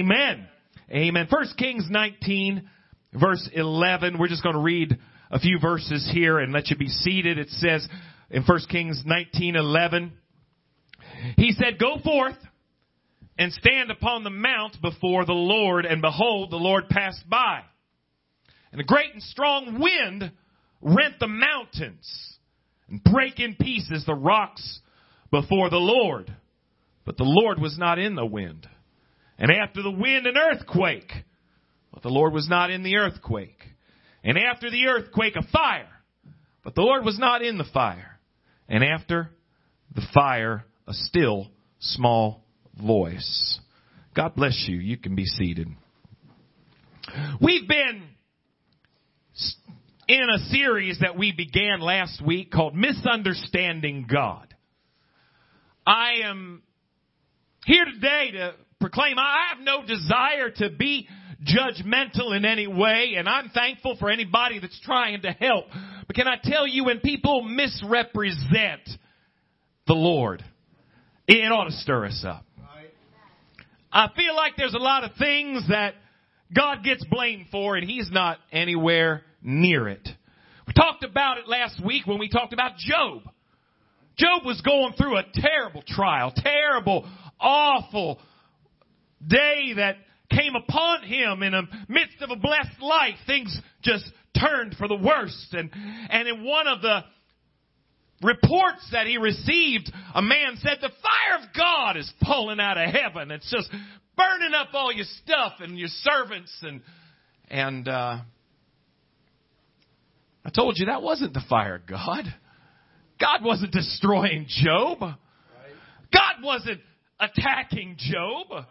Amen. Amen. First Kings 19 verse 11. We're just going to read a few verses here and let you be seated. It says in First Kings 19:11, he said, "Go forth and stand upon the mount before the Lord, and behold, the Lord passed by, and a great and strong wind rent the mountains and break in pieces the rocks before the Lord. But the Lord was not in the wind. And after the wind, an earthquake. But the Lord was not in the earthquake. And after the earthquake, a fire. But the Lord was not in the fire. And after the fire, a still small voice. God bless you. You can be seated. We've been in a series that we began last week called Misunderstanding God. I am here today to proclaim I have no desire to be judgmental in any way, and I'm thankful for anybody that's trying to help. But can I tell you, when people misrepresent the Lord, it ought to stir us up. I feel like there's a lot of things that God gets blamed for, and He's not anywhere near it. We talked about it last week when we talked about Job. Job was going through a terrible trial, terrible, awful day that came upon him in the midst of a blessed life. Things just turned for the worst. And, and in one of the reports that he received, a man said, the fire of God is falling out of heaven. It's just burning up all your stuff and your servants and, and, uh, I told you that wasn't the fire of God. God wasn't destroying Job. God wasn't attacking Job.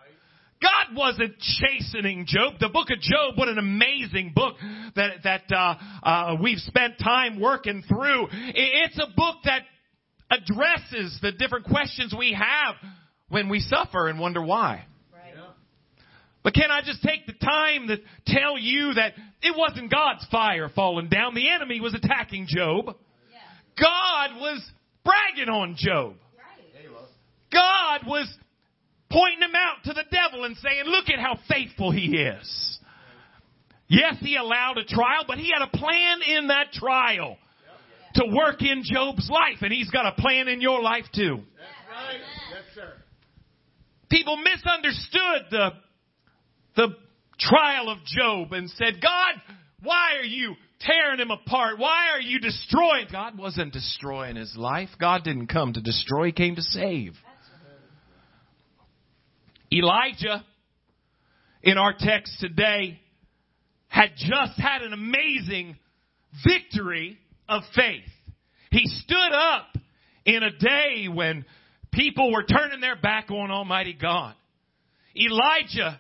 God wasn't chastening Job. The book of Job, what an amazing book that that uh, uh, we've spent time working through. It's a book that addresses the different questions we have when we suffer and wonder why. But can I just take the time to tell you that it wasn't God's fire falling down. The enemy was attacking Job. God was bragging on Job. God was pointing him out to the devil and saying, look at how faithful he is. Yes, he allowed a trial, but he had a plan in that trial to work in Job's life, and he's got a plan in your life too. That's right. People misunderstood the the trial of Job and said, God, why are you tearing him apart? Why are you destroying? God wasn't destroying his life. God didn't come to destroy, he came to save. Elijah, in our text today, had just had an amazing victory of faith. He stood up in a day when people were turning their back on Almighty God. Elijah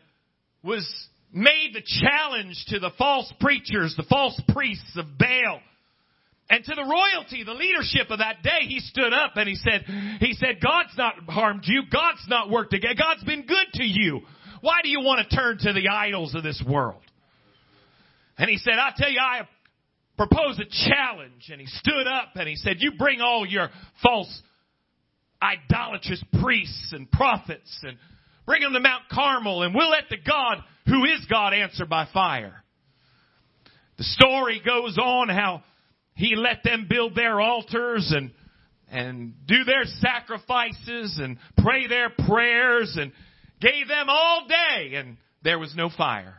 was made the challenge to the false preachers, the false priests of Baal. And to the royalty, the leadership of that day, he stood up and he said, he said, God's not harmed you. God's not worked against. God's been good to you. Why do you want to turn to the idols of this world? And he said, I tell you, I propose a challenge. And he stood up and he said, you bring all your false idolatrous priests and prophets and Bring them to Mount Carmel and we'll let the God who is God answer by fire. The story goes on how he let them build their altars and and do their sacrifices and pray their prayers and gave them all day and there was no fire.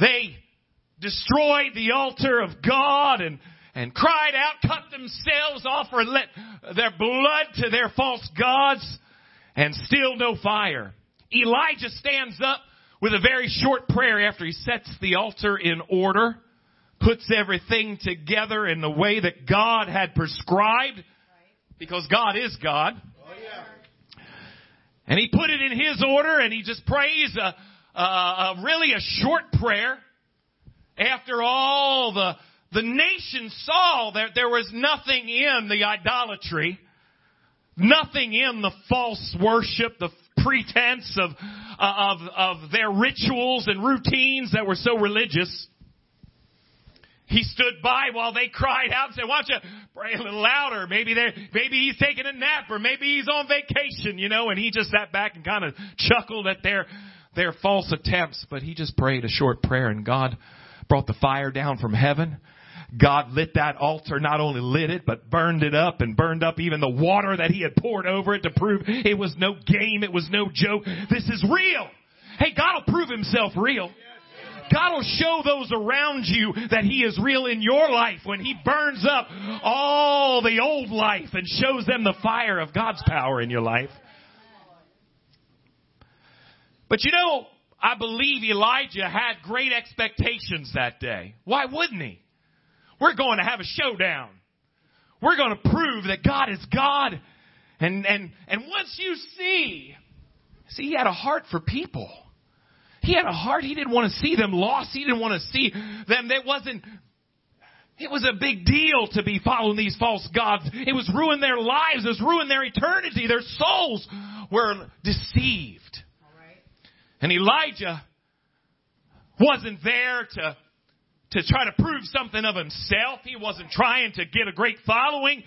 They destroyed the altar of God and and cried out, cut themselves off or let their blood to their false gods and still no fire. Elijah stands up with a very short prayer after he sets the altar in order, puts everything together in the way that God had prescribed, because God is God. And he put it in his order and he just prays a, a, a really a short prayer. After all the, the nation saw that there was nothing in the idolatry, Nothing in the false worship, the pretense of, of, of their rituals and routines that were so religious. He stood by while they cried out and said, why don't you pray a little louder? Maybe they maybe he's taking a nap or maybe he's on vacation, you know, and he just sat back and kind of chuckled at their, their false attempts, but he just prayed a short prayer and God brought the fire down from heaven. God lit that altar, not only lit it, but burned it up and burned up even the water that he had poured over it to prove it was no game, it was no joke. This is real. Hey, God will prove himself real. God will show those around you that He is real in your life when He burns up all the old life and shows them the fire of God's power in your life. But you know, I believe Elijah had great expectations that day. Why wouldn't he? We're going to have a showdown. We're going to prove that God is God. And, and, and once you see, see, he had a heart for people. He had a heart. He didn't want to see them lost. He didn't want to see them. That wasn't, it was a big deal to be following these false gods. It was ruin their lives. It was ruin their eternity. Their souls were deceived. And Elijah wasn't there to, to try to prove something of himself. He wasn't trying to get a great following.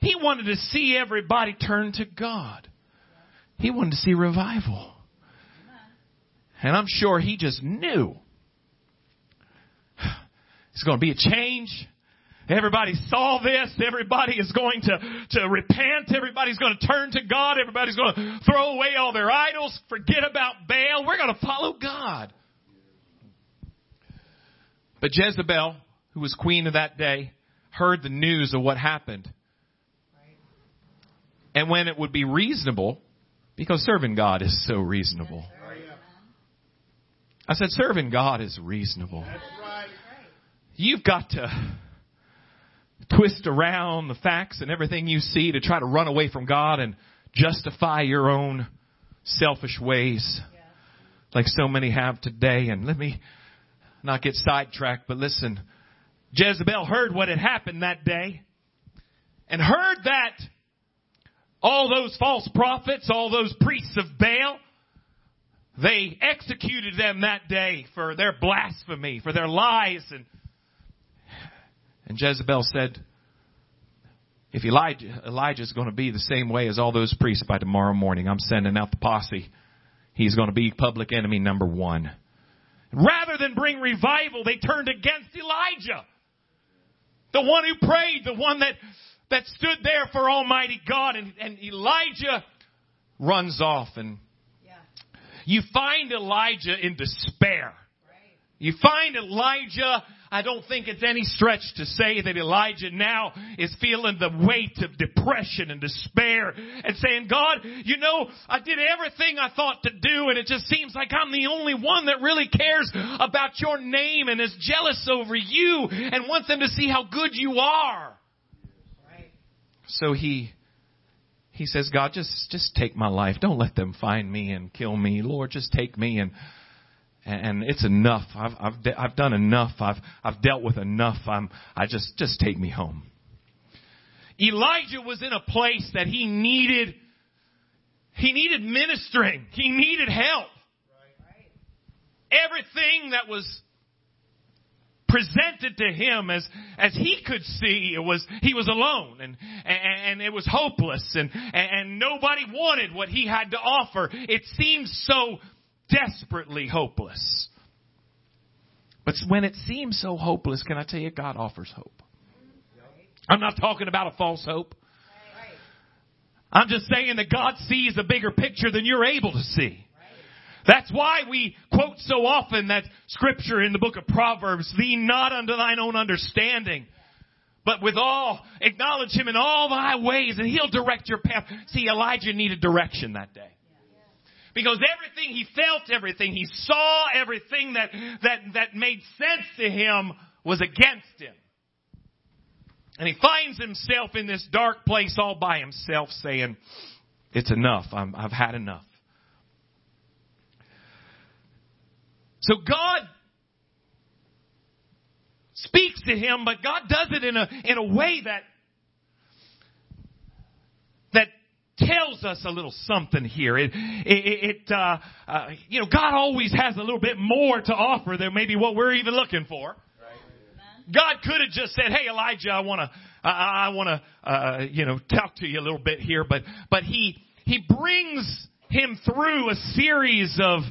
He wanted to see everybody turn to God. He wanted to see revival. And I'm sure he just knew. It's going to be a change. Everybody saw this. Everybody is going to, to repent. Everybody's going to turn to God. Everybody's going to throw away all their idols. Forget about Baal. We're going to follow God. But Jezebel, who was queen of that day, heard the news of what happened. And when it would be reasonable, because serving God is so reasonable. I said, serving God is reasonable. You've got to twist around the facts and everything you see to try to run away from God and justify your own selfish ways like so many have today. And let me not get sidetracked, but listen. Jezebel heard what had happened that day and heard that all those false prophets, all those priests of Baal, they executed them that day for their blasphemy, for their lies and and Jezebel said, if Elijah, Elijah's going to be the same way as all those priests by tomorrow morning, I'm sending out the posse. He's going to be public enemy number one. Rather than bring revival, they turned against Elijah. The one who prayed, the one that, that stood there for Almighty God. And, and Elijah runs off and. You find Elijah in despair. You find Elijah I don't think it's any stretch to say that Elijah now is feeling the weight of depression and despair and saying, God, you know, I did everything I thought to do and it just seems like I'm the only one that really cares about your name and is jealous over you and wants them to see how good you are. So he, he says, God, just, just take my life. Don't let them find me and kill me. Lord, just take me and and it's enough. I've I've I've done enough. I've I've dealt with enough. I'm I just just take me home. Elijah was in a place that he needed he needed ministering. He needed help. Everything that was presented to him as as he could see it was he was alone and and, and it was hopeless and, and nobody wanted what he had to offer it seemed so desperately hopeless. But when it seems so hopeless, can I tell you, God offers hope. I'm not talking about a false hope. I'm just saying that God sees a bigger picture than you're able to see. That's why we quote so often that scripture in the book of Proverbs, lean not unto thine own understanding, but with all, acknowledge him in all thy ways and he'll direct your path. See, Elijah needed direction that day. Because everything he felt, everything he saw, everything that, that, that made sense to him was against him. And he finds himself in this dark place all by himself saying, it's enough. i have had enough. So God speaks to him, but God does it in a, in a way that that tells us a little something here. It, it, it uh, uh, you know, God always has a little bit more to offer than maybe what we're even looking for. God could have just said, "Hey Elijah, I want to, I, I want to, uh, you know, talk to you a little bit here," but but he he brings him through a series of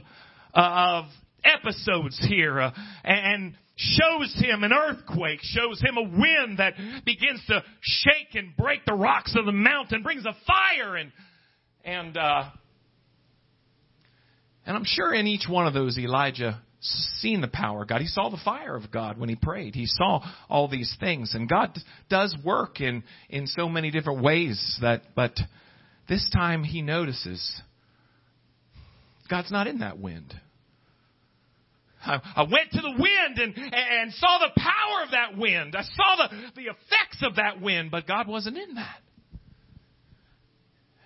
uh, of episodes here, uh, and shows him an earthquake, shows him a wind that begins to shake and break the rocks of the mountain, brings a fire, and and uh, and I'm sure in each one of those Elijah seen the power of God. He saw the fire of God when he prayed. He saw all these things. And God does work in, in so many different ways that, but this time he notices God's not in that wind. I, I went to the wind and, and saw the power of that wind. I saw the, the effects of that wind, but God wasn't in that.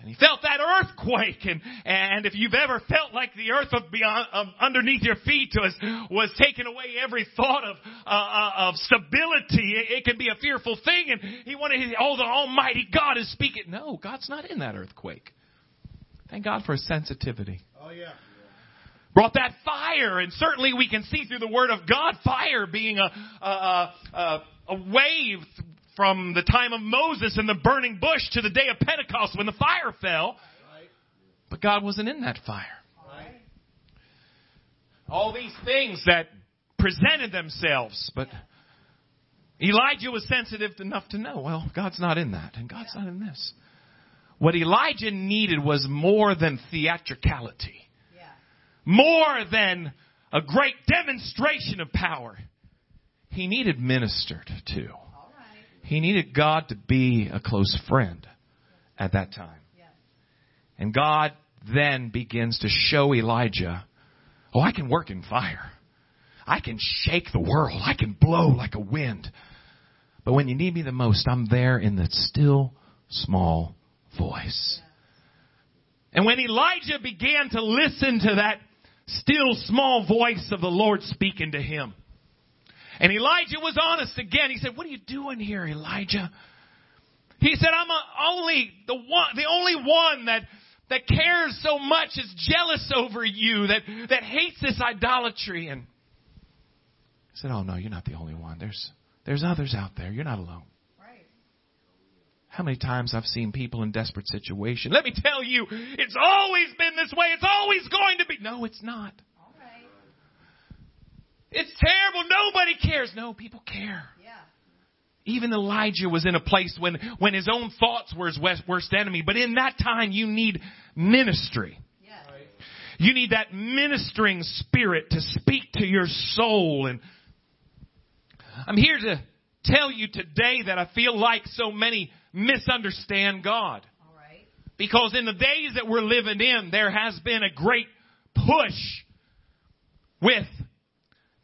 And he felt that earthquake. And, and if you've ever felt like the earth of beyond, um, underneath your feet was, was taking away every thought of, uh, uh, of stability, it, it can be a fearful thing. And he wanted, oh, the Almighty God is speaking. No, God's not in that earthquake. Thank God for his sensitivity. Oh, yeah. Brought that fire, and certainly we can see through the Word of God fire being a, a, a, a wave from the time of Moses and the burning bush to the day of Pentecost when the fire fell. But God wasn't in that fire. All these things that presented themselves, but Elijah was sensitive enough to know, well, God's not in that, and God's not in this. What Elijah needed was more than theatricality, more than a great demonstration of power. He needed ministered to. He needed God to be a close friend at that time. And God then begins to show Elijah, oh, I can work in fire. I can shake the world. I can blow like a wind. But when you need me the most, I'm there in the still small voice. And when Elijah began to listen to that still small voice of the Lord speaking to him, and Elijah was honest again. He said, "What are you doing here, Elijah?" He said, "I'm only the one, the only one that that cares so much, is jealous over you, that that hates this idolatry." And I said, "Oh no, you're not the only one. There's there's others out there. You're not alone." How many times I've seen people in desperate situation. Let me tell you, it's always been this way. It's always going to be. No, it's not. It's terrible. Nobody cares. No, people care. Yeah. Even Elijah was in a place when, when his own thoughts were his worst enemy. But in that time, you need ministry. Yes. You need that ministering spirit to speak to your soul. And I'm here to tell you today that I feel like so many misunderstand God. All right. Because in the days that we're living in, there has been a great push with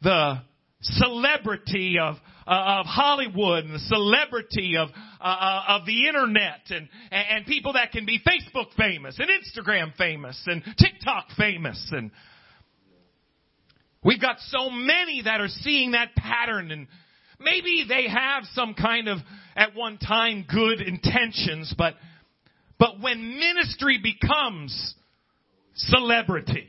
the celebrity of uh, of Hollywood and the celebrity of uh, uh, of the internet and and people that can be Facebook famous and Instagram famous and TikTok famous and we've got so many that are seeing that pattern and maybe they have some kind of at one time good intentions but but when ministry becomes celebrity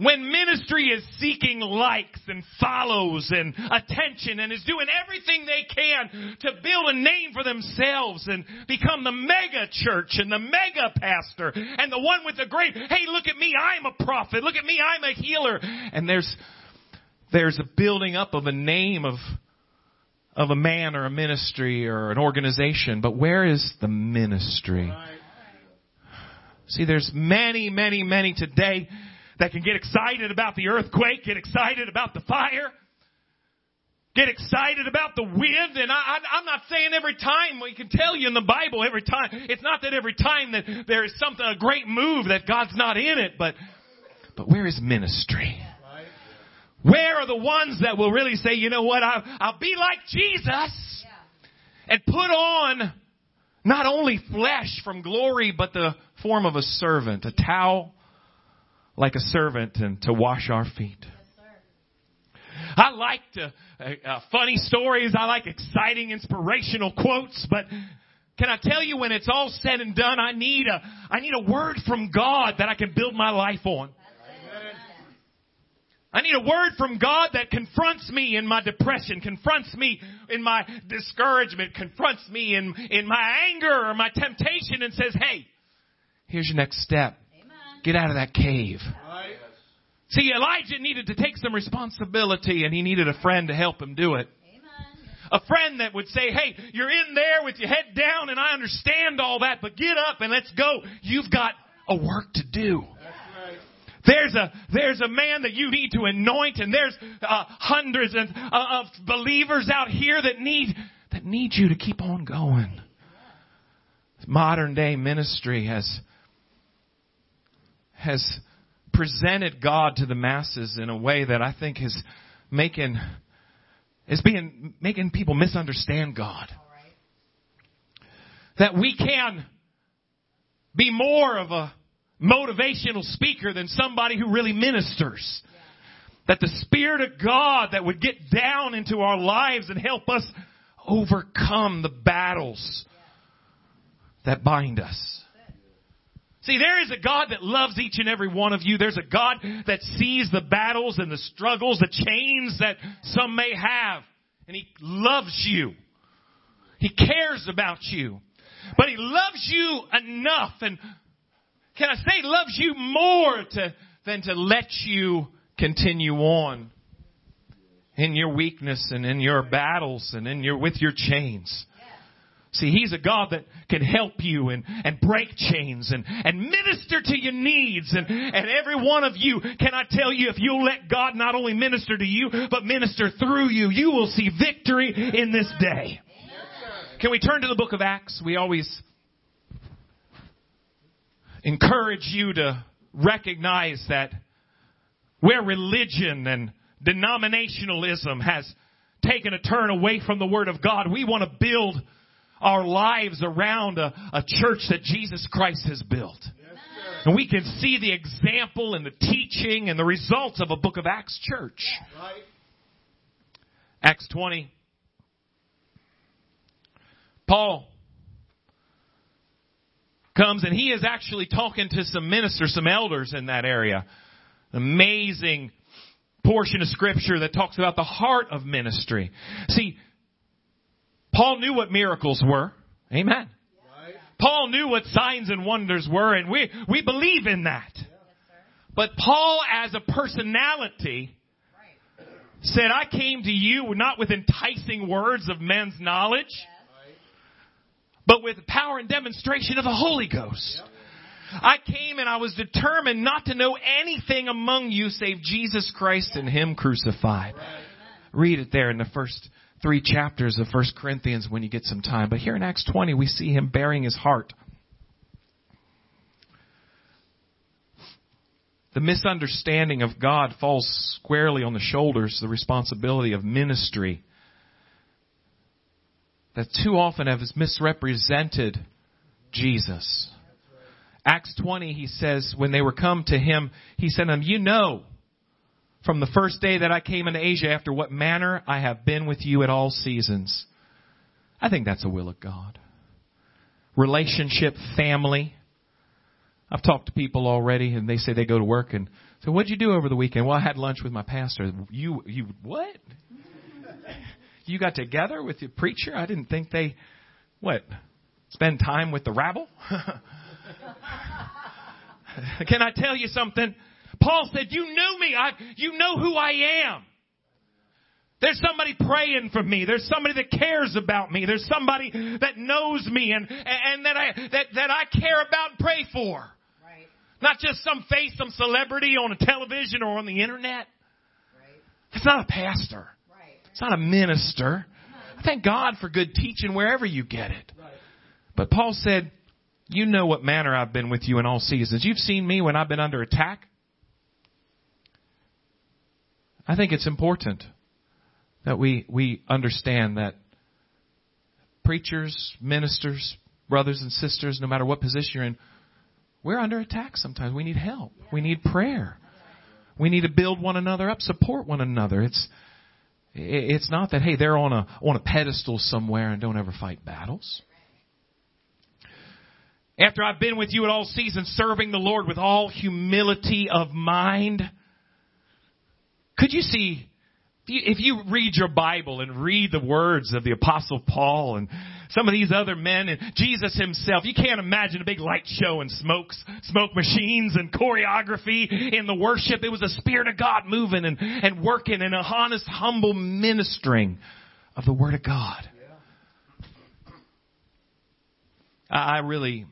when ministry is seeking likes and follows and attention and is doing everything they can to build a name for themselves and become the mega church and the mega pastor and the one with the great, hey, look at me, I'm a prophet. Look at me, I'm a healer. And there's, there's a building up of a name of, of a man or a ministry or an organization. But where is the ministry? See, there's many, many, many today that can get excited about the earthquake, get excited about the fire, get excited about the wind. And I, am not saying every time, we can tell you in the Bible every time, it's not that every time that there is something, a great move that God's not in it, but, but where is ministry? Where are the ones that will really say, you know what, I'll, I'll be like Jesus and put on not only flesh from glory, but the form of a servant, a towel like a servant and to wash our feet. I like to, uh, uh, funny stories. I like exciting, inspirational quotes, but can I tell you when it's all said and done, I need a, I need a word from God that I can build my life on. I need a word from God that confronts me in my depression, confronts me in my discouragement, confronts me in, in my anger or my temptation and says, hey, here's your next step. Get out of that cave. Right. See, Elijah needed to take some responsibility and he needed a friend to help him do it. A friend that would say, hey, you're in there with your head down and I understand all that, but get up and let's go. You've got a work to do. Right. There's a, there's a man that you need to anoint and there's uh, hundreds of, uh, of believers out here that need, that need you to keep on going. Modern day ministry has, has presented God to the masses in a way that I think is making, is being, making people misunderstand God. That we can be more of a motivational speaker than somebody who really ministers. That the Spirit of God that would get down into our lives and help us overcome the battles that bind us. See, there is a God that loves each and every one of you. There's a God that sees the battles and the struggles, the chains that some may have. And He loves you. He cares about you. But He loves you enough and can I say loves you more to, than to let you continue on in your weakness and in your battles and in your, with your chains. See, He's a God that can help you and, and break chains and, and minister to your needs. And, and every one of you, can I tell you, if you'll let God not only minister to you, but minister through you, you will see victory in this day. Can we turn to the book of Acts? We always encourage you to recognize that where religion and denominationalism has taken a turn away from the Word of God, we want to build our lives around a, a church that Jesus Christ has built. Yes. And we can see the example and the teaching and the results of a book of Acts church. Right. Acts 20. Paul comes and he is actually talking to some ministers, some elders in that area. Amazing portion of scripture that talks about the heart of ministry. See, Paul knew what miracles were. Amen. Paul knew what signs and wonders were and we, we believe in that. But Paul as a personality said, I came to you not with enticing words of men's knowledge. But with power and demonstration of the Holy Ghost. I came and I was determined not to know anything among you save Jesus Christ and Him crucified. Right. Read it there in the first three chapters of 1 Corinthians when you get some time. But here in Acts 20, we see him baring his heart. The misunderstanding of God falls squarely on the shoulders, the responsibility of ministry. That too often have misrepresented Jesus. Acts 20, he says, when they were come to him, he said to them, You know, from the first day that I came into Asia, after what manner I have been with you at all seasons. I think that's a will of God. Relationship, family. I've talked to people already and they say they go to work and say, what'd you do over the weekend? Well, I had lunch with my pastor. You, you, what? You got together with your preacher? I didn't think they, what? Spend time with the rabble? Can I tell you something? Paul said, you knew me. I, you know who I am. There's somebody praying for me. There's somebody that cares about me. There's somebody that knows me and, and that I, that, that I care about and pray for. Right. Not just some face, some celebrity on a television or on the internet. Right. It's not a pastor. It's not a minister. I thank God for good teaching wherever you get it. But Paul said, you know what manner I've been with you in all seasons. You've seen me when I've been under attack. I think it's important that we, we understand that preachers, ministers, brothers and sisters, no matter what position you're in, we're under attack sometimes. We need help. We need prayer. We need to build one another up, support one another. It's, it's not that, hey, they're on a, on a pedestal somewhere and don't ever fight battles. After I've been with you at all seasons, serving the Lord with all humility of mind. Could you see if you read your Bible and read the words of the apostle Paul and some of these other men and Jesus himself, you can't imagine a big light show and smokes, smoke machines and choreography in the worship. It was the Spirit of God moving and, and working in a honest, humble ministering of the Word of God. I really,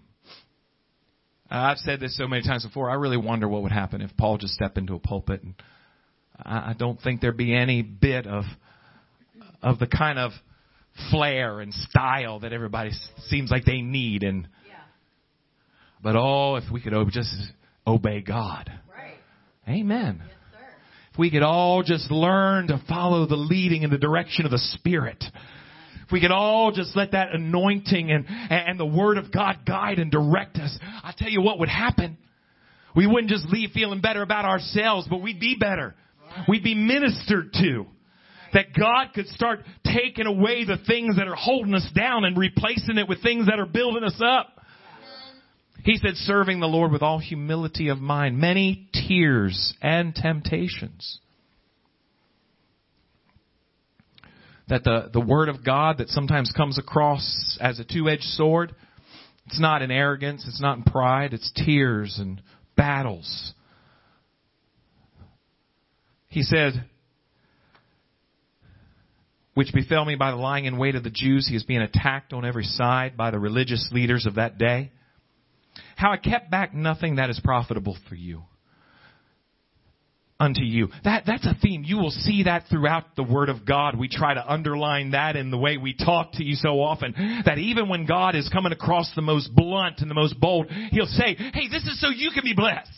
I've said this so many times before, I really wonder what would happen if Paul just stepped into a pulpit and I don't think there'd be any bit of of the kind of flair and style that everybody seems like they need and yeah. but oh if we could just obey God. Right. Amen. Yes, if we could all just learn to follow the leading and the direction of the Spirit. If we could all just let that anointing and, and the Word of God guide and direct us, I tell you what would happen. We wouldn't just leave feeling better about ourselves, but we'd be better we'd be ministered to. That God could start taking away the things that are holding us down and replacing it with things that are building us up. He said, serving the Lord with all humility of mind, many tears and temptations. That the, the Word of God that sometimes comes across as a two-edged sword, it's not in arrogance, it's not in pride, it's tears and battles he said, which befell me by the lying in wait of the Jews. He is being attacked on every side by the religious leaders of that day. How I kept back nothing that is profitable for you. Unto you. That, that's a theme. You will see that throughout the Word of God. We try to underline that in the way we talk to you so often. That even when God is coming across the most blunt and the most bold, He'll say, hey, this is so you can be blessed.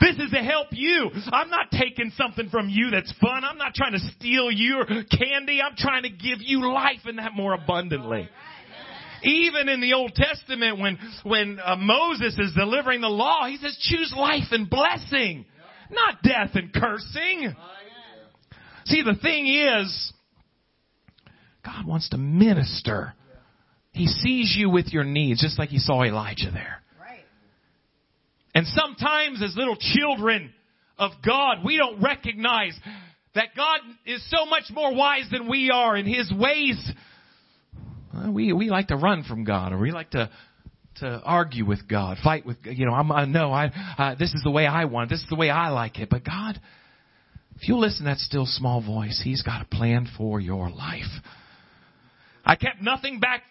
This is to help you. I'm not taking something from you that's fun. I'm not trying to steal your candy. I'm trying to give you life and that more abundantly. Even in the Old Testament, when when uh, Moses is delivering the law, he says, "Choose life and blessing, not death and cursing." See, the thing is, God wants to minister. He sees you with your needs, just like He saw Elijah there. And sometimes as little children of God, we don't recognize that God is so much more wise than we are in His ways. We, we like to run from God or we like to, to argue with God, fight with, you know, I'm, I know I, uh, this is the way I want it. This is the way I like it. But God, if you listen to that still small voice, He's got a plan for your life. I kept nothing back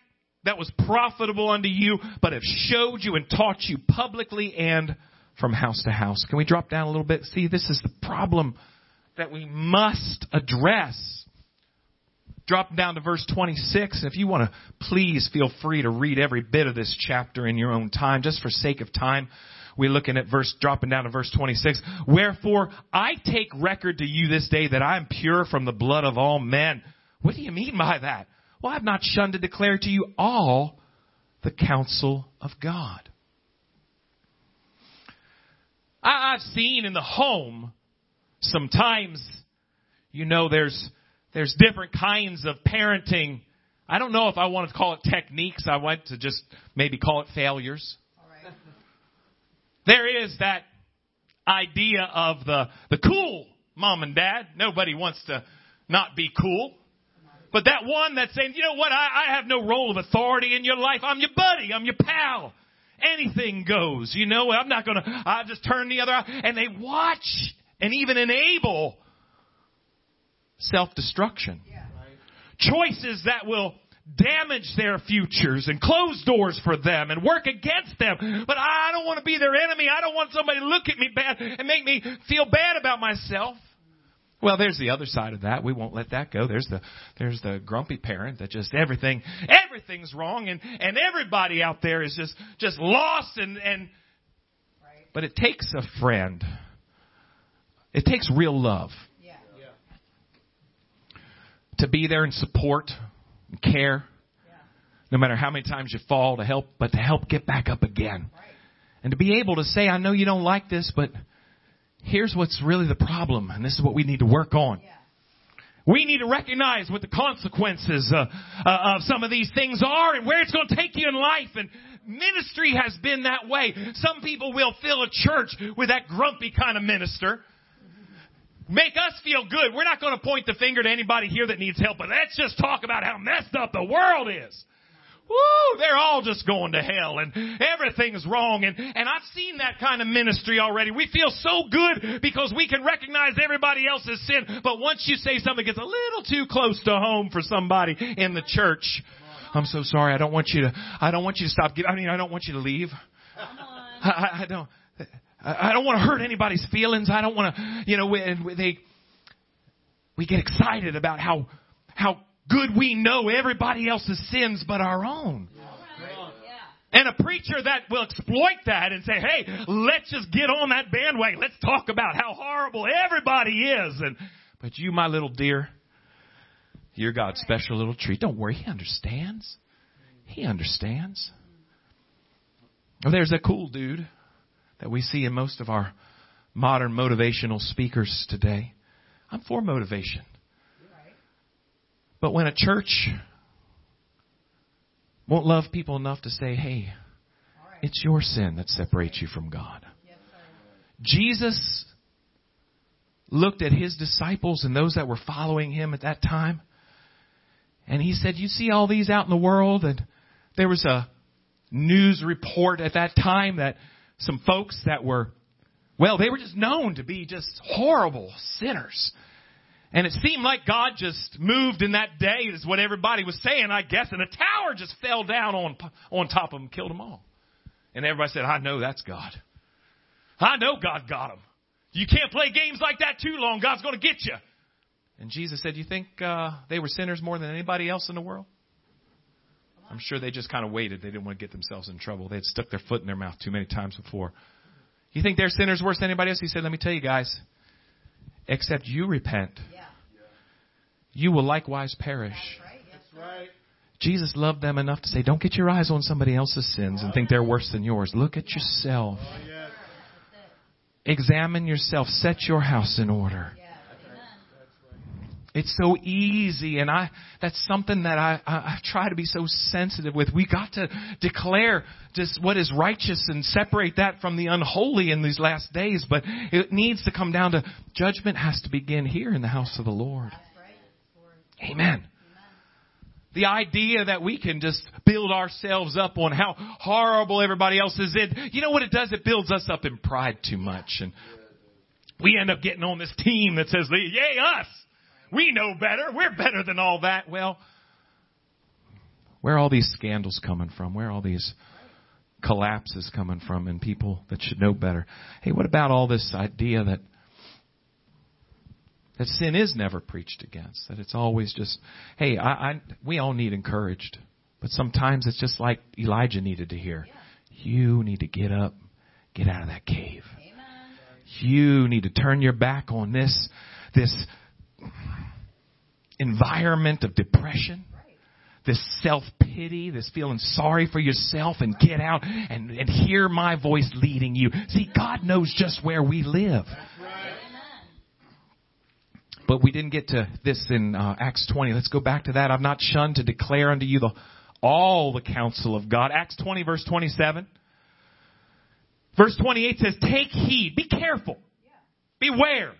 that was profitable unto you, but have showed you and taught you publicly and from house to house. Can we drop down a little bit? See, this is the problem that we must address. Drop down to verse 26. If you want to, please feel free to read every bit of this chapter in your own time, just for sake of time. We're looking at verse, dropping down to verse 26. Wherefore, I take record to you this day that I am pure from the blood of all men. What do you mean by that? Well, I've not shunned to declare to you all the counsel of God. I've seen in the home sometimes, you know, there's, there's different kinds of parenting. I don't know if I want to call it techniques. I want to just maybe call it failures. There is that idea of the, the cool mom and dad. Nobody wants to not be cool. But that one that's saying, you know what, I, I have no role of authority in your life. I'm your buddy. I'm your pal. Anything goes. You know, I'm not gonna, I just turn the other eye. And they watch and even enable self-destruction. Yeah. Choices that will damage their futures and close doors for them and work against them. But I don't want to be their enemy. I don't want somebody to look at me bad and make me feel bad about myself. Well, there's the other side of that. We won't let that go. There's the there's the grumpy parent that just everything everything's wrong and and everybody out there is just just lost and and right. but it takes a friend. It takes real love. Yeah. To be there and support and care. Yeah. No matter how many times you fall to help but to help get back up again. Right. And to be able to say, I know you don't like this, but here's what's really the problem, and this is what we need to work on. We need to recognize what the consequences uh, uh, of some of these things are and where it's going to take you in life. And ministry has been that way. Some people will fill a church with that grumpy kind of minister. make us feel good. We're not going to point the finger to anybody here that needs help, but let's just talk about how messed up the world is. Woo, they're all just going to hell and everything's wrong. And, and I've seen that kind of ministry already. We feel so good because we can recognize everybody else's sin. But once you say something gets a little too close to home for somebody in the church, I'm so sorry. I don't want you to, I don't want you to stop. I mean, I don't want you to leave. I, I don't, I don't want to hurt anybody's feelings. I don't want to, you know, we, they, we get excited about how, how good we know everybody else's sins but our own. And a preacher that will exploit that and say, hey, let's just get on that bandwagon. Let's talk about how horrible everybody is. And, but you, my little dear, you're God's special little treat. Don't worry. He understands. He understands. There's a cool dude that we see in most of our modern motivational speakers today. I'm for motivation. But when a church won't love people enough to say, hey, it's your sin that separates you from God. Jesus looked at his disciples and those that were following him at that time, and he said, You see all these out in the world? And there was a news report at that time that some folks that were, well, they were just known to be just horrible sinners. And it seemed like God just moved in that day, is what everybody was saying, I guess, and a tower just fell down on, on top of them, killed them all. And everybody said, I know that's God. I know God got them. You can't play games like that too long. God's going to get you. And Jesus said, You think uh, they were sinners more than anybody else in the world? I'm sure they just kind of waited. They didn't want to get themselves in trouble. They had stuck their foot in their mouth too many times before. You think they're sinners worse than anybody else? He said, Let me tell you guys, except you repent you will likewise perish. Jesus loved them enough to say, don't get your eyes on somebody else's sins and think they're worse than yours. Look at yourself. Oh, Examine yourself. Set your house in order. It's so easy, and I that's something that I, I, I try to be so sensitive with. We got to declare just what is righteous and separate that from the unholy in these last days. But it needs to come down to judgment has to begin here in the house of the Lord. Amen. The idea that we can just build ourselves up on how horrible everybody else is in, you know what it does? It builds us up in pride too much. And we end up getting on this team that says, yay, us! We know better. We're better than all that. Well, where are all these scandals coming from? Where are all these collapses coming from in people that should know better? Hey, what about all this idea that that sin is never preached against. That it's always just, hey, I, I, we all need encouraged. But sometimes it's just like Elijah needed to hear. You need to get up, get out of that cave. Amen. You need to turn your back on this, this environment of depression this self pity, this feeling sorry for yourself, and get out and, and hear my voice leading you. See, God knows just where we live. But we didn't get to this in uh, Acts 20. Let's go back to that. I've not shunned to declare unto you the, all the counsel of God. Acts 20 verse 27. Verse 28 says, take heed, be careful, beware,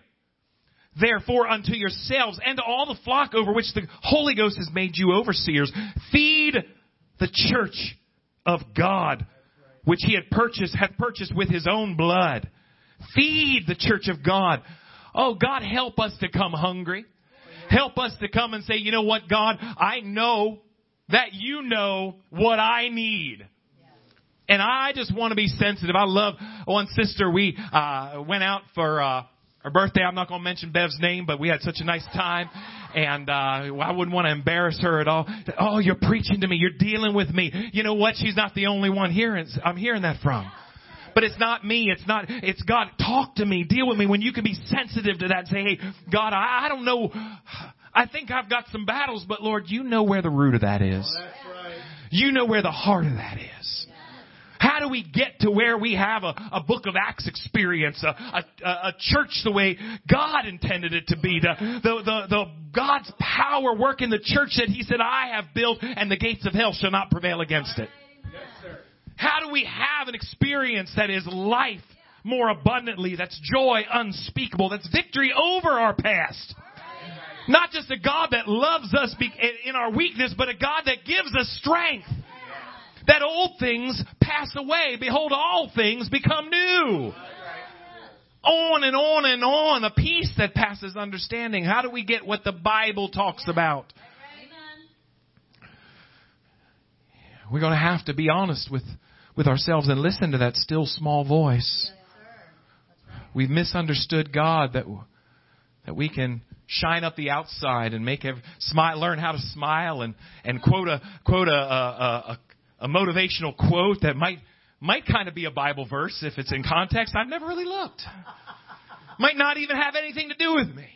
therefore unto yourselves and to all the flock over which the Holy Ghost has made you overseers, feed the church of God, which he had purchased, had purchased with his own blood. Feed the church of God Oh, God, help us to come hungry. Help us to come and say, you know what, God, I know that you know what I need. And I just want to be sensitive. I love one sister. We uh, went out for uh, her birthday. I'm not going to mention Bev's name, but we had such a nice time, and uh, I wouldn't want to embarrass her at all. Oh, you're preaching to me. You're dealing with me. You know what? She's not the only one hearing. I'm hearing that from. But it's not me. It's not, it's God. Talk to me. Deal with me. When you can be sensitive to that say, hey, God, I, I don't know. I think I've got some battles, but Lord, you know where the root of that is. You know where the heart of that is. How do we get to where we have a, a book of Acts experience, a, a, a church the way God intended it to be, the, the, the, the God's power work in the church that He said, I have built and the gates of hell shall not prevail against it. How do we have an experience that is life more abundantly. That's joy unspeakable. That's victory over our past. Not just a God that loves us in our weakness, but a God that gives us strength. That old things pass away. Behold, all things become new. On and on and on. A peace that passes understanding. How do we get what the Bible talks about? We're going to have to be honest with, with ourselves and listen to that still small voice. We've misunderstood God that, that we can shine up the outside and make every, smile, learn how to smile and, and quote a, quote a, a, a, a motivational quote that might, might kind of be a Bible verse if it's in context. I've never really looked. Might not even have anything to do with me.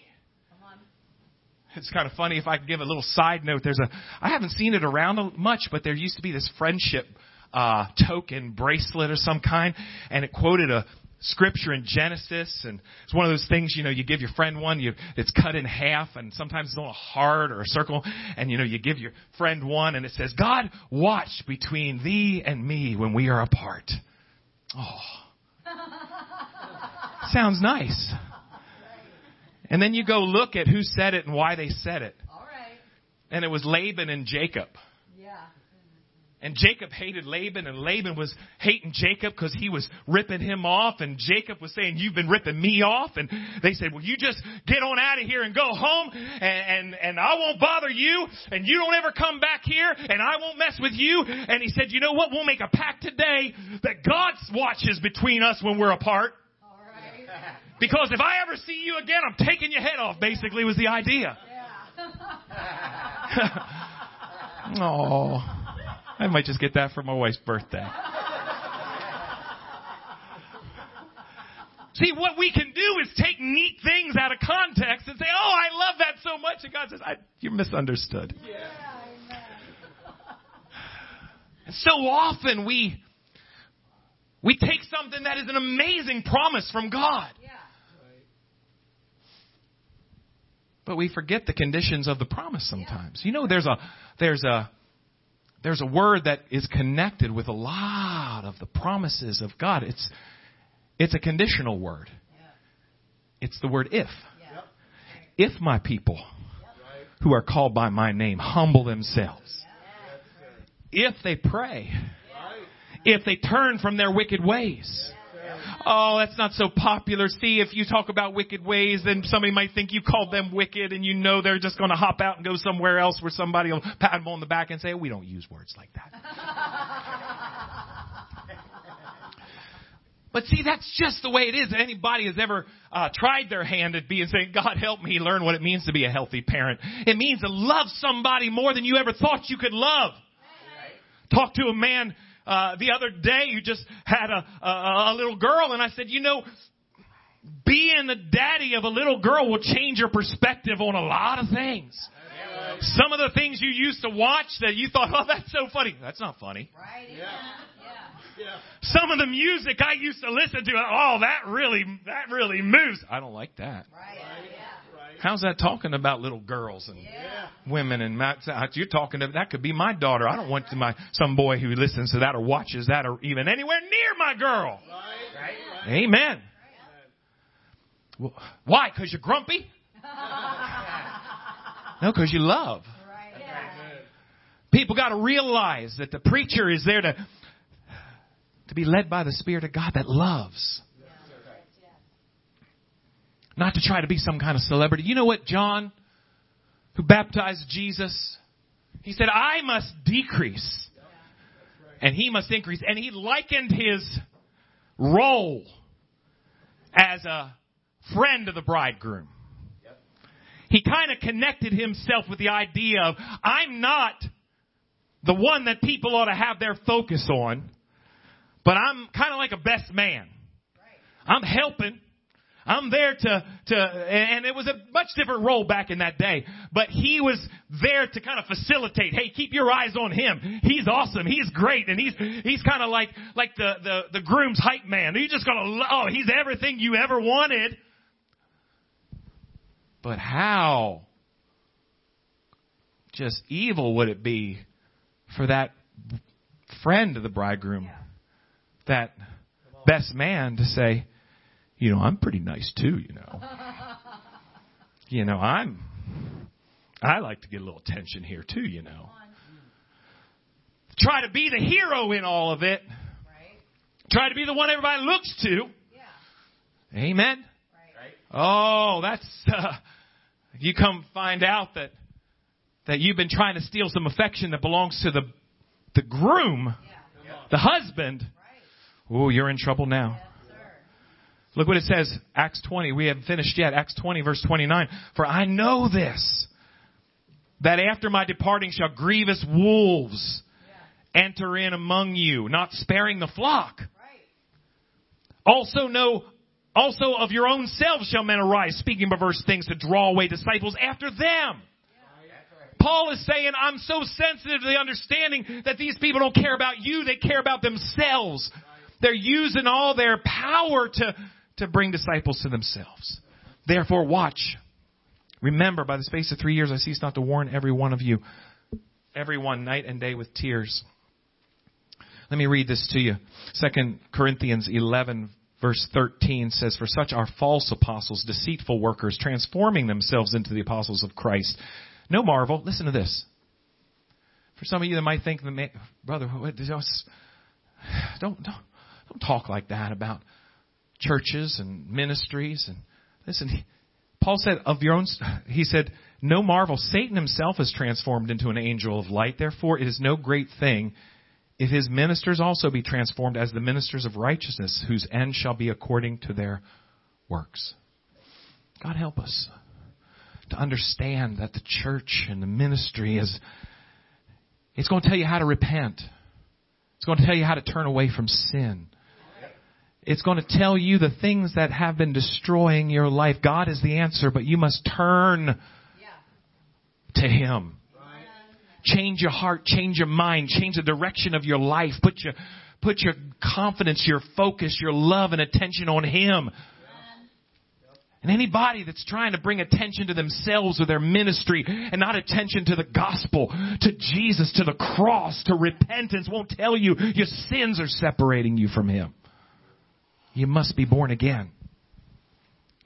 It's kind of funny if I could give a little side note. There's a, I haven't seen it around much, but there used to be this friendship uh, token bracelet or some kind, and it quoted a scripture in Genesis, and it's one of those things, you know, you give your friend one, you, it's cut in half, and sometimes it's on a heart or a circle, and you know, you give your friend one, and it says, God, watch between thee and me when we are apart. Oh. Sounds nice. And then you go look at who said it and why they said it. All right. And it was Laban and Jacob. And Jacob hated Laban, and Laban was hating Jacob because he was ripping him off, and Jacob was saying, "You've been ripping me off." And they said, "Well, you just get on out of here and go home, and and, and I won't bother you, and you don't ever come back here, and I won't mess with you." And he said, "You know what? We'll make a pact today that God watches between us when we're apart." All right. Because if I ever see you again, I'm taking your head off, basically, was the idea. Yeah. Oh, I might just get that for my wife's birthday. See, what we can do is take neat things out of context and say, oh, I love that so much. And God says, you're misunderstood. And so often we, we take something that is an amazing promise from God. Yeah. But we forget the conditions of the promise sometimes. You know, there's a, there's a, there's a word that is connected with a lot of the promises of God. It's, it's a conditional word. It's the word if. Yeah. If my people who are called by my name humble themselves, if they pray, if they turn from their wicked ways. Oh, that's not so popular. See, if you talk about wicked ways, then somebody might think you called them wicked and you know they're just going to hop out and go somewhere else where somebody will pat them on the back and say, we don't use words like that. But see, that's just the way it is. Anybody has ever uh, tried their hand at being saying, God help me learn what it means to be a healthy parent. It means to love somebody more than you ever thought you could love. Talk to a man uh, the other day you just had a, a, a little girl, and I said, you know, being the daddy of a little girl will change your perspective on a lot of things. Some of the things you used to watch that you thought, oh, that's so funny. That's not funny. Right. Yeah. Yeah. Yeah. Some of the music I used to listen to, oh, that really, that really moves. I don't like that. Right. Yeah. Right. How's that talking about little girls and Yeah. women and ma- you're talking to that could be my daughter. I don't want to my some boy who listens to that or watches that or even anywhere near my girl. Right. Right. Amen. Well, Why? Because you're grumpy? No, because you love. Yeah. People got to realize that the preacher is there to to be led by the Spirit of God that loves, not to try to be some kind of celebrity. You know what, John, who baptized Jesus, he said, "I must decrease, and he must increase," and he likened his role as a friend of the bridegroom. He kind of connected himself with the idea of, I'm not the one that people ought to have their focus on, but I'm kind of like a best man. I'm helping. I'm there to, to, and it was a much different role back in that day, but he was there to kind of facilitate. Hey, keep your eyes on him. He's awesome. He's great. And he's, he's kind of like, like the, the, the groom's hype man. You're just gonna, oh, he's everything you ever wanted. But how just evil would it be for that friend of the bridegroom, that best man to say, you know, I'm pretty nice too, you know. You know, I'm, I like to get a little attention here too, you know. Try to be the hero in all of it. Right? Try to be the one everybody looks to. Yeah. Amen. Right. Oh, that's, uh, you come find out that, that you've been trying to steal some affection that belongs to the, the groom, Yeah. the husband. Right. Oh, you're in trouble now. Sir. Look what it says, Acts 20. We haven't finished yet. Acts 20 verse 29. For I know this, that after my departing shall grievous wolves enter in among you, not sparing the flock. Also know, also of your own selves shall men arise, speaking perverse things to draw away disciples after them. Paul is saying, I'm so sensitive to the understanding that these people don't care about you, they care about themselves. They're using all their power to, to bring disciples to themselves. Therefore, watch. Remember, by the space of three years, I cease not to warn every one of you, everyone night and day with tears. Let me read this to you. Second Corinthians 11 verse 13 says, For such are false apostles, deceitful workers, transforming themselves into the apostles of Christ. No marvel. Listen to this. For some of you that might think, brother, don't, don't, don't talk like that about churches and ministries. And listen, Paul said, of your own, he said, no marvel. Satan himself is transformed into an angel of light. Therefore, it is no great thing if his ministers also be transformed as the ministers of righteousness, whose end shall be according to their works. God help us to understand that the church and the ministry is, it's going to tell you how to repent. It's going to tell you how to turn away from sin. It's going to tell you the things that have been destroying your life. God is the answer, but you must turn to Him. Change your heart, change your mind, change the direction of your life. Put your, put your confidence, your focus, your love and attention on Him. And anybody that's trying to bring attention to themselves or their ministry and not attention to the gospel, to Jesus, to the cross, to repentance won't tell you your sins are separating you from Him. You must be born again.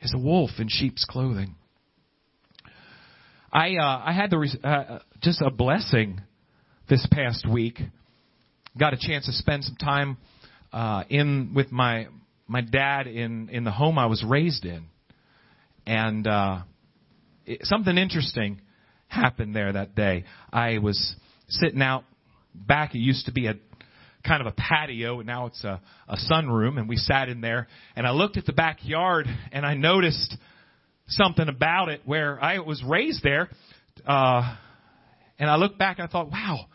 As a wolf in sheep's clothing. I uh, I had the uh, just a blessing this past week. Got a chance to spend some time uh, in with my my dad in in the home I was raised in, and uh, it, something interesting happened there that day. I was sitting out back. It used to be a kind of a patio, and now it's a, a sunroom, and we sat in there. And I looked at the backyard, and I noticed something about it where I was raised there. Uh, and I looked back and I thought, wow,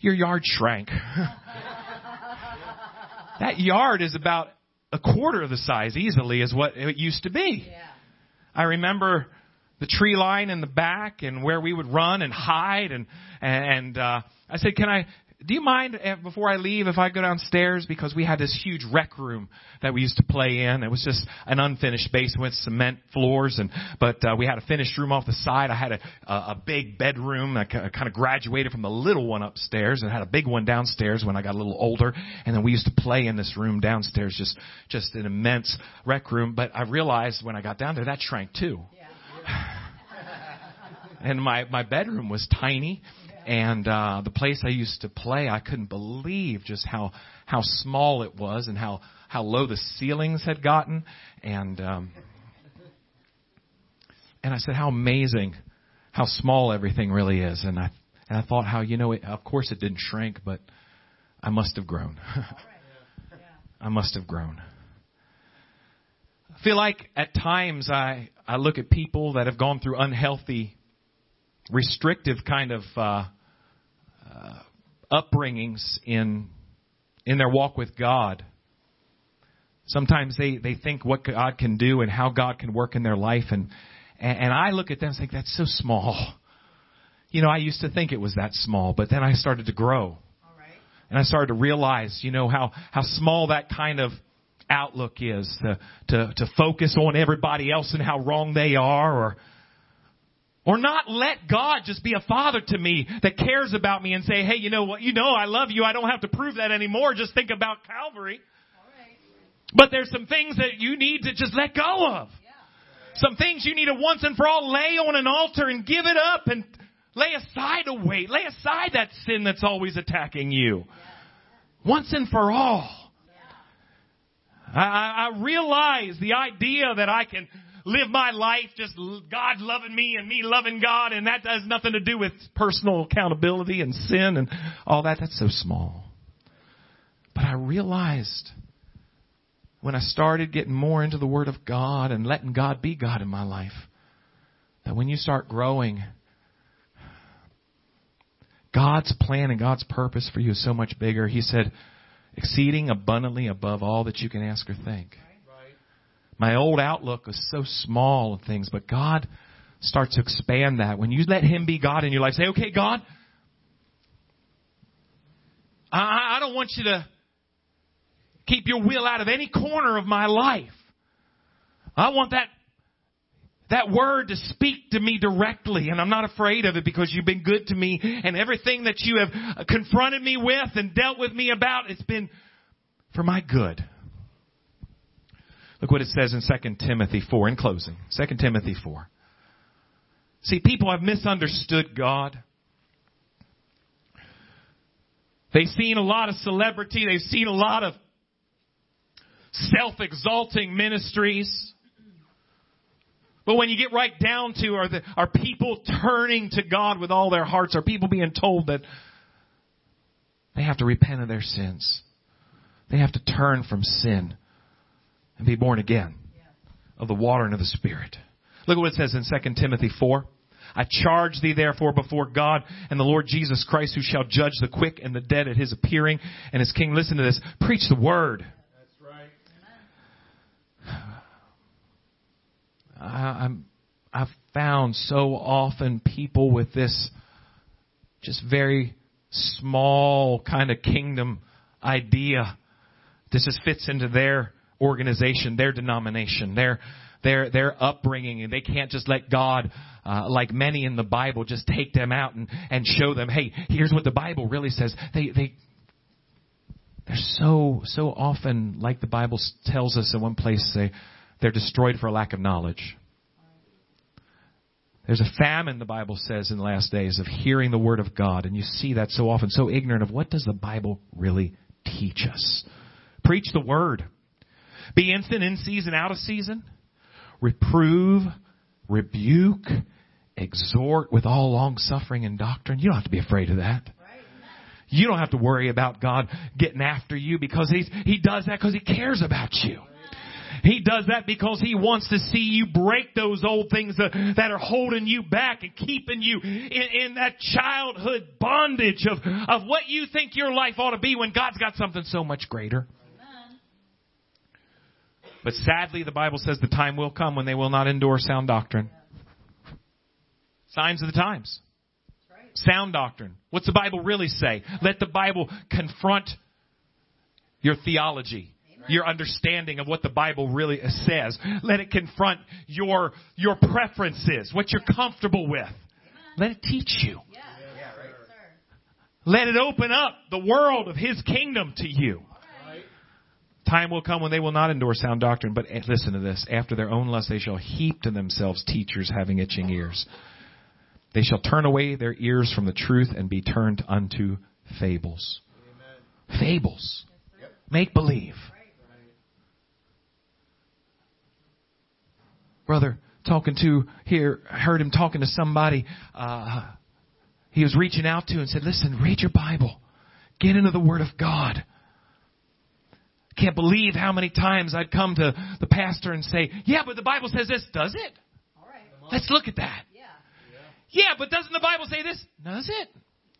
your yard shrank. that yard is about a quarter of the size easily as what it used to be. Yeah. I remember the tree line in the back and where we would run and hide and and uh I said, "Can I do you mind eh, before I leave if I go downstairs because we had this huge rec room that we used to play in. It was just an unfinished basement with cement floors and but uh, we had a finished room off the side. I had a a, a big bedroom. I kind of graduated from the little one upstairs and had a big one downstairs when I got a little older. And then we used to play in this room downstairs, just just an immense rec room. But I realized when I got down there that shrank too. Yeah. and my my bedroom was tiny and uh the place I used to play I couldn't believe just how how small it was and how how low the ceilings had gotten. And um and I said how amazing how small everything really is. And I and I thought how you know it, of course it didn't shrink but I must have grown. I must have grown. I feel like at times I I look at people that have gone through unhealthy restrictive kind of uh, uh, upbringings in in their walk with God. Sometimes they they think what God can do and how God can work in their life, and and, I look at them and think that's so small. You know, I used to think it was that small, but then I started to grow, All right. and I started to realize, you know, how how small that kind of outlook is to to to focus on everybody else and how wrong they are, or or not let God just be a father to me that cares about me and say, hey, you know what? You know I love you. I don't have to prove that anymore. Just think about Calvary. Right. But there's some things that you need to just let go of. Some things you need to once and for all lay on an altar and give it up and lay aside a weight. Lay aside that sin that's always attacking you. Once and for all. I, I realize the idea that I can live my life just God loving me and me loving God and that has nothing to do with personal accountability and sin and all that. That's so small. But I realized when I started getting more into the Word of God and letting God be God in my life, that when you start growing, God's plan and God's purpose for you is so much bigger. He said, exceeding abundantly above all that you can ask or think. My old outlook was so small of things, but God starts to expand that. When you let Him be God in your life, say, okay, God, I, I don't want you to keep your will out of any corner of my life. I want that that word to speak to me directly and I'm not afraid of it because you've been good to me and everything that you have confronted me with and dealt with me about it's been for my good. Look what it says in 2 Timothy 4 in closing. 2 Timothy 4. See, people have misunderstood God. They've seen a lot of celebrity. They've seen a lot of self-exalting ministries. But when you get right down to are the, are people turning to God with all their hearts? Are people being told that they have to repent of their sins? They have to turn from sin and be born again of the water and of the Spirit. Look at what it says in 2 Timothy 4. I charge thee therefore before God and the Lord Jesus Christ who shall judge the quick and the dead at his appearing and his king. Listen to this. Preach the word. That's I, I'm, I've found so often people with this just very small kind of kingdom idea. This just fits into their organization, their denomination, their their their upbringing, and they can't just let God, uh, like many in the Bible, just take them out and and show them, hey, here's what the Bible really says. They they they're so so often like the Bible tells us in one place, they they're destroyed for a lack of knowledge. There's a famine, the Bible says, in the last days of hearing the Word of God. And you see that so often, so ignorant of what does the Bible really teach us. Preach the Word. Be instant in season, out of season. Reprove, rebuke, exhort with all long suffering and doctrine. You don't have to be afraid of that. You don't have to worry about God getting after you because he's, He does that because He cares about you. He does that because He wants to see you break those old things that, that are holding you back and keeping you in, in that childhood bondage of, of what you think your life ought to be when God's got something so much greater. But sadly, the Bible says the time will come when they will not endure sound doctrine. Signs of the times. Sound doctrine. What's the Bible really say? Let the Bible confront your theology your understanding of what the Bible really says. Let it confront your, your preferences, what you're comfortable with. Let it teach you. Let it open up the world of His kingdom to you. Time will come when they will not endure sound doctrine, but eh, listen to this. After their own lust they shall heap to themselves teachers having itching ears. They shall turn away their ears from the truth and be turned unto fables. Fables. Make believe. brother talking to here, heard him talking to somebody uh, he was reaching out to and said, Listen, read your Bible. Get into the Word of God. Can't believe how many times I'd come to the pastor and say, Yeah, but the Bible says this. Does it? All right. Let's look at that. Yeah. yeah, but doesn't the Bible say this? Does it?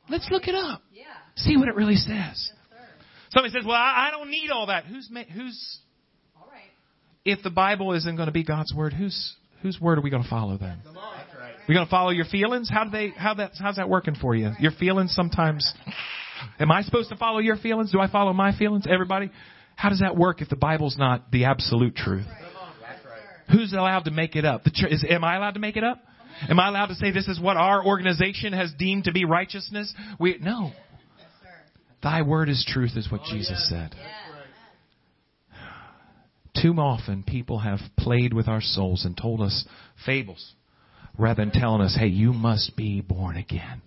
Let's look it up. Yeah. See what it really says. Yes, Somebody says, "Well, I, I don't need all that." Who's who's if the Bible isn't going to be God's word, whose whose word are we going to follow then? We're going to follow your feelings? How do they? How that? How's that working for you? Your feelings sometimes. Am I supposed to follow your feelings? Do I follow my feelings? Everybody. How does that work if the Bible's not the absolute truth? Who's allowed to make it up? The tr- is, am I allowed to make it up? Am I allowed to say this is what our organization has deemed to be righteousness? We no. Thy word is truth, is what Jesus said. Too often people have played with our souls and told us fables rather than telling us, hey, you must be born again.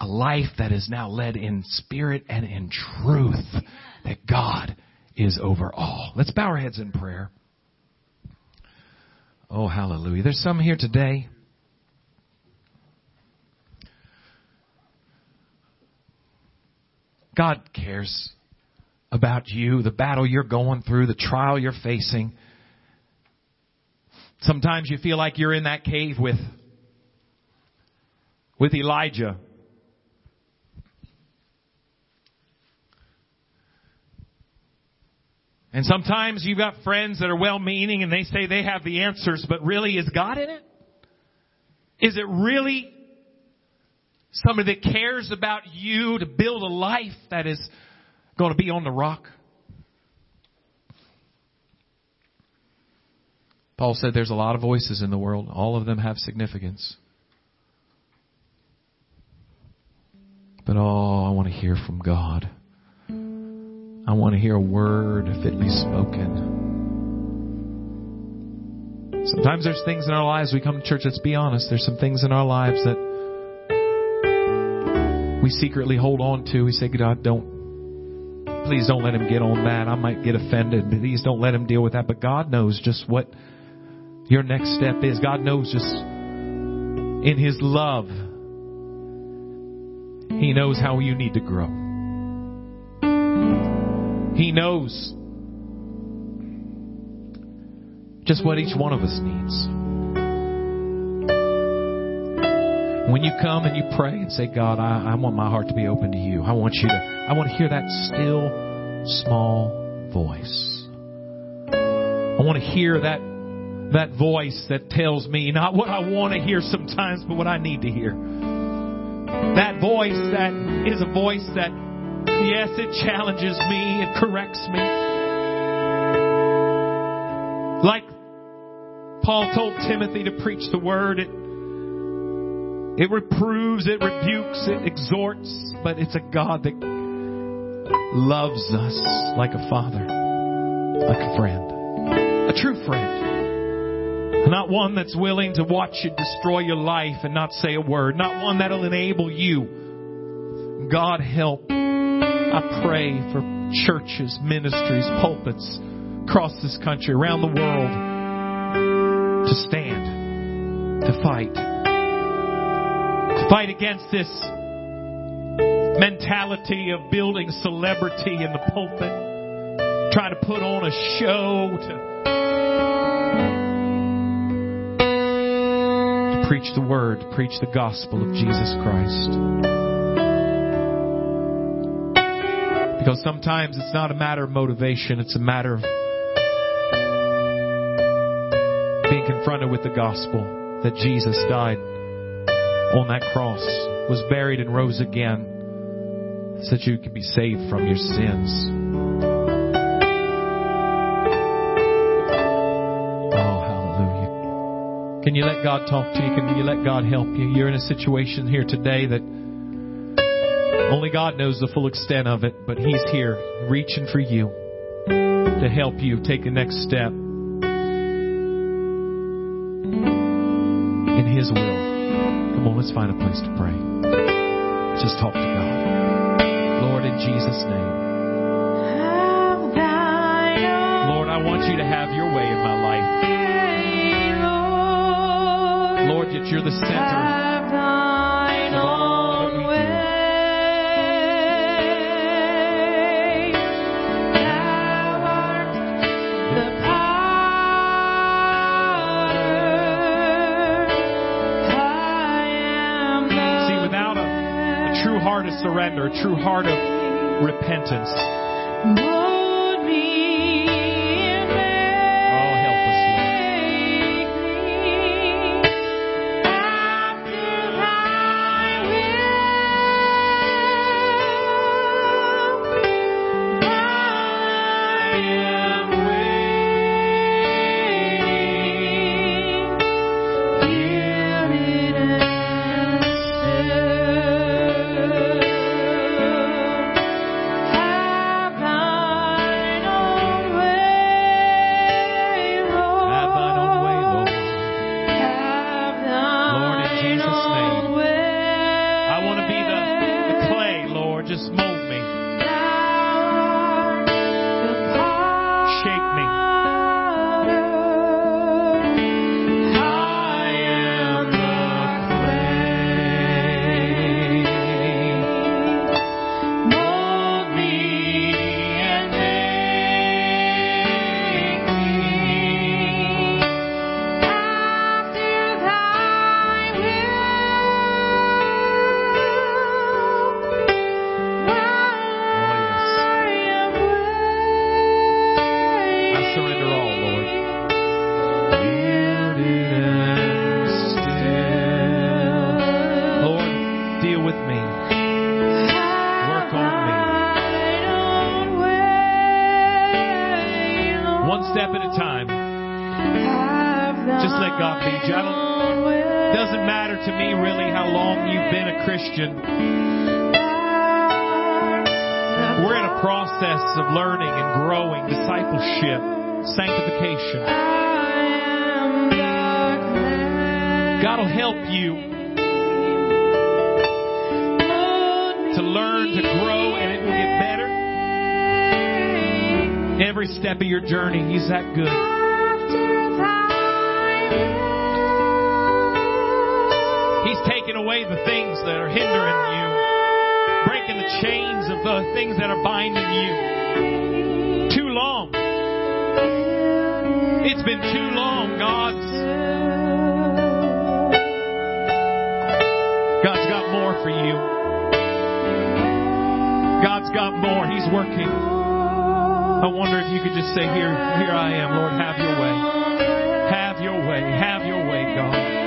A life that is now led in spirit and in truth that God is over all. Let's bow our heads in prayer. Oh, hallelujah. There's some here today. God cares about you, the battle you're going through, the trial you're facing. Sometimes you feel like you're in that cave with, with Elijah. And sometimes you've got friends that are well meaning and they say they have the answers, but really is God in it? Is it really somebody that cares about you to build a life that is going to be on the rock? Paul said there's a lot of voices in the world. All of them have significance. But oh, I want to hear from God. I want to hear a word if it be spoken. Sometimes there's things in our lives we come to church, let's be honest, there's some things in our lives that we secretly hold on to. We say, God, don't, please don't let him get on that. I might get offended. Please don't let him deal with that. But God knows just what your next step is. God knows just in his love, he knows how you need to grow. He knows just what each one of us needs. When you come and you pray and say, God, I, I want my heart to be open to you. I want you to, I want to hear that still small voice. I want to hear that, that voice that tells me not what I want to hear sometimes, but what I need to hear. That voice that is a voice that Yes, it challenges me, it corrects me. Like Paul told Timothy to preach the word, it, it reproves, it rebukes, it exhorts, but it's a God that loves us like a father, like a friend, a true friend. Not one that's willing to watch you destroy your life and not say a word. Not one that'll enable you. God help I pray for churches, ministries, pulpits across this country, around the world to stand, to fight, to fight against this mentality of building celebrity in the pulpit, trying to put on a show to, to preach the word, preach the gospel of Jesus Christ. Because sometimes it's not a matter of motivation, it's a matter of being confronted with the gospel that Jesus died on that cross, was buried and rose again so that you could be saved from your sins. Oh, hallelujah. Can you let God talk to you? Can you let God help you? You're in a situation here today that only God knows the full extent of it, but He's here reaching for you to help you take the next step in His will. Come on, let's find a place to pray. Just talk to God. Lord, in Jesus' name. Lord, I want you to have your way in my life. Lord, that you're the center surrender, true heart of repentance. To learn, to grow, and it will get better. Every step of your journey, He's that good. He's taking away the things that are hindering you, breaking the chains of the things that are binding you. Too long. It's been too long, God's. God's got more for you. Got more. He's working. I wonder if you could just say, Here, here I am, Lord, have your way. Have your way. Have your way, God.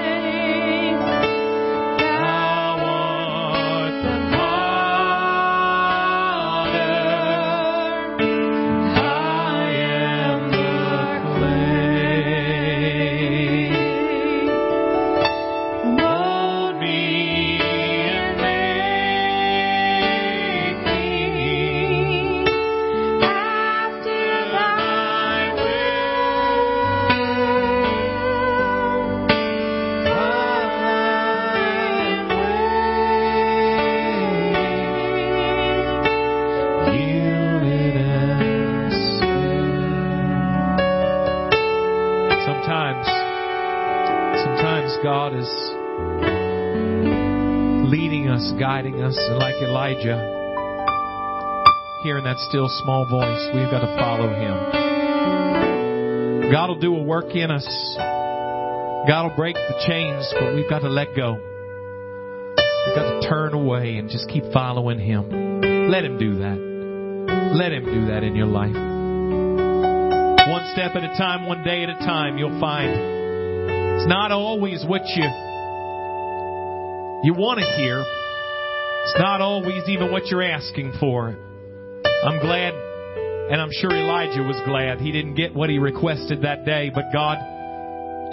That still small voice, we've got to follow Him. God will do a work in us. God will break the chains, but we've got to let go. We've got to turn away and just keep following Him. Let Him do that. Let Him do that in your life. One step at a time, one day at a time, you'll find it's not always what you you want to hear. It's not always even what you're asking for. I'm glad, and I'm sure Elijah was glad he didn't get what he requested that day, but God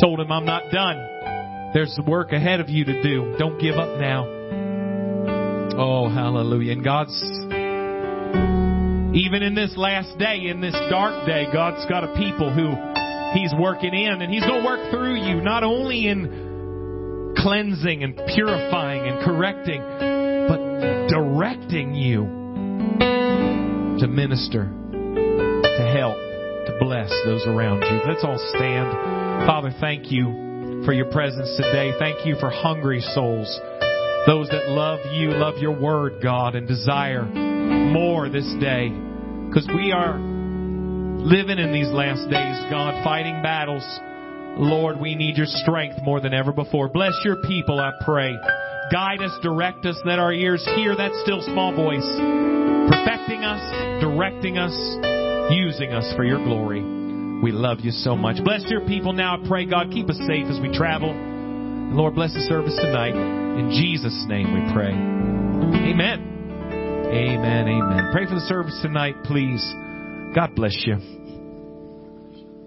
told him, I'm not done. There's work ahead of you to do. Don't give up now. Oh, hallelujah. And God's, even in this last day, in this dark day, God's got a people who He's working in, and He's going to work through you, not only in cleansing and purifying and correcting, but directing you to minister, to help, to bless those around you. Let's all stand. Father, thank you for your presence today. Thank you for hungry souls. Those that love you, love your word, God, and desire more this day. Because we are living in these last days, God, fighting battles. Lord, we need your strength more than ever before. Bless your people, I pray. Guide us, direct us, let our ears hear that still small voice, us, directing us, using us for your glory. We love you so much. Bless your people now, I pray, God, keep us safe as we travel. And Lord, bless the service tonight. In Jesus' name we pray. Amen. Amen. Amen. Pray for the service tonight, please. God bless you.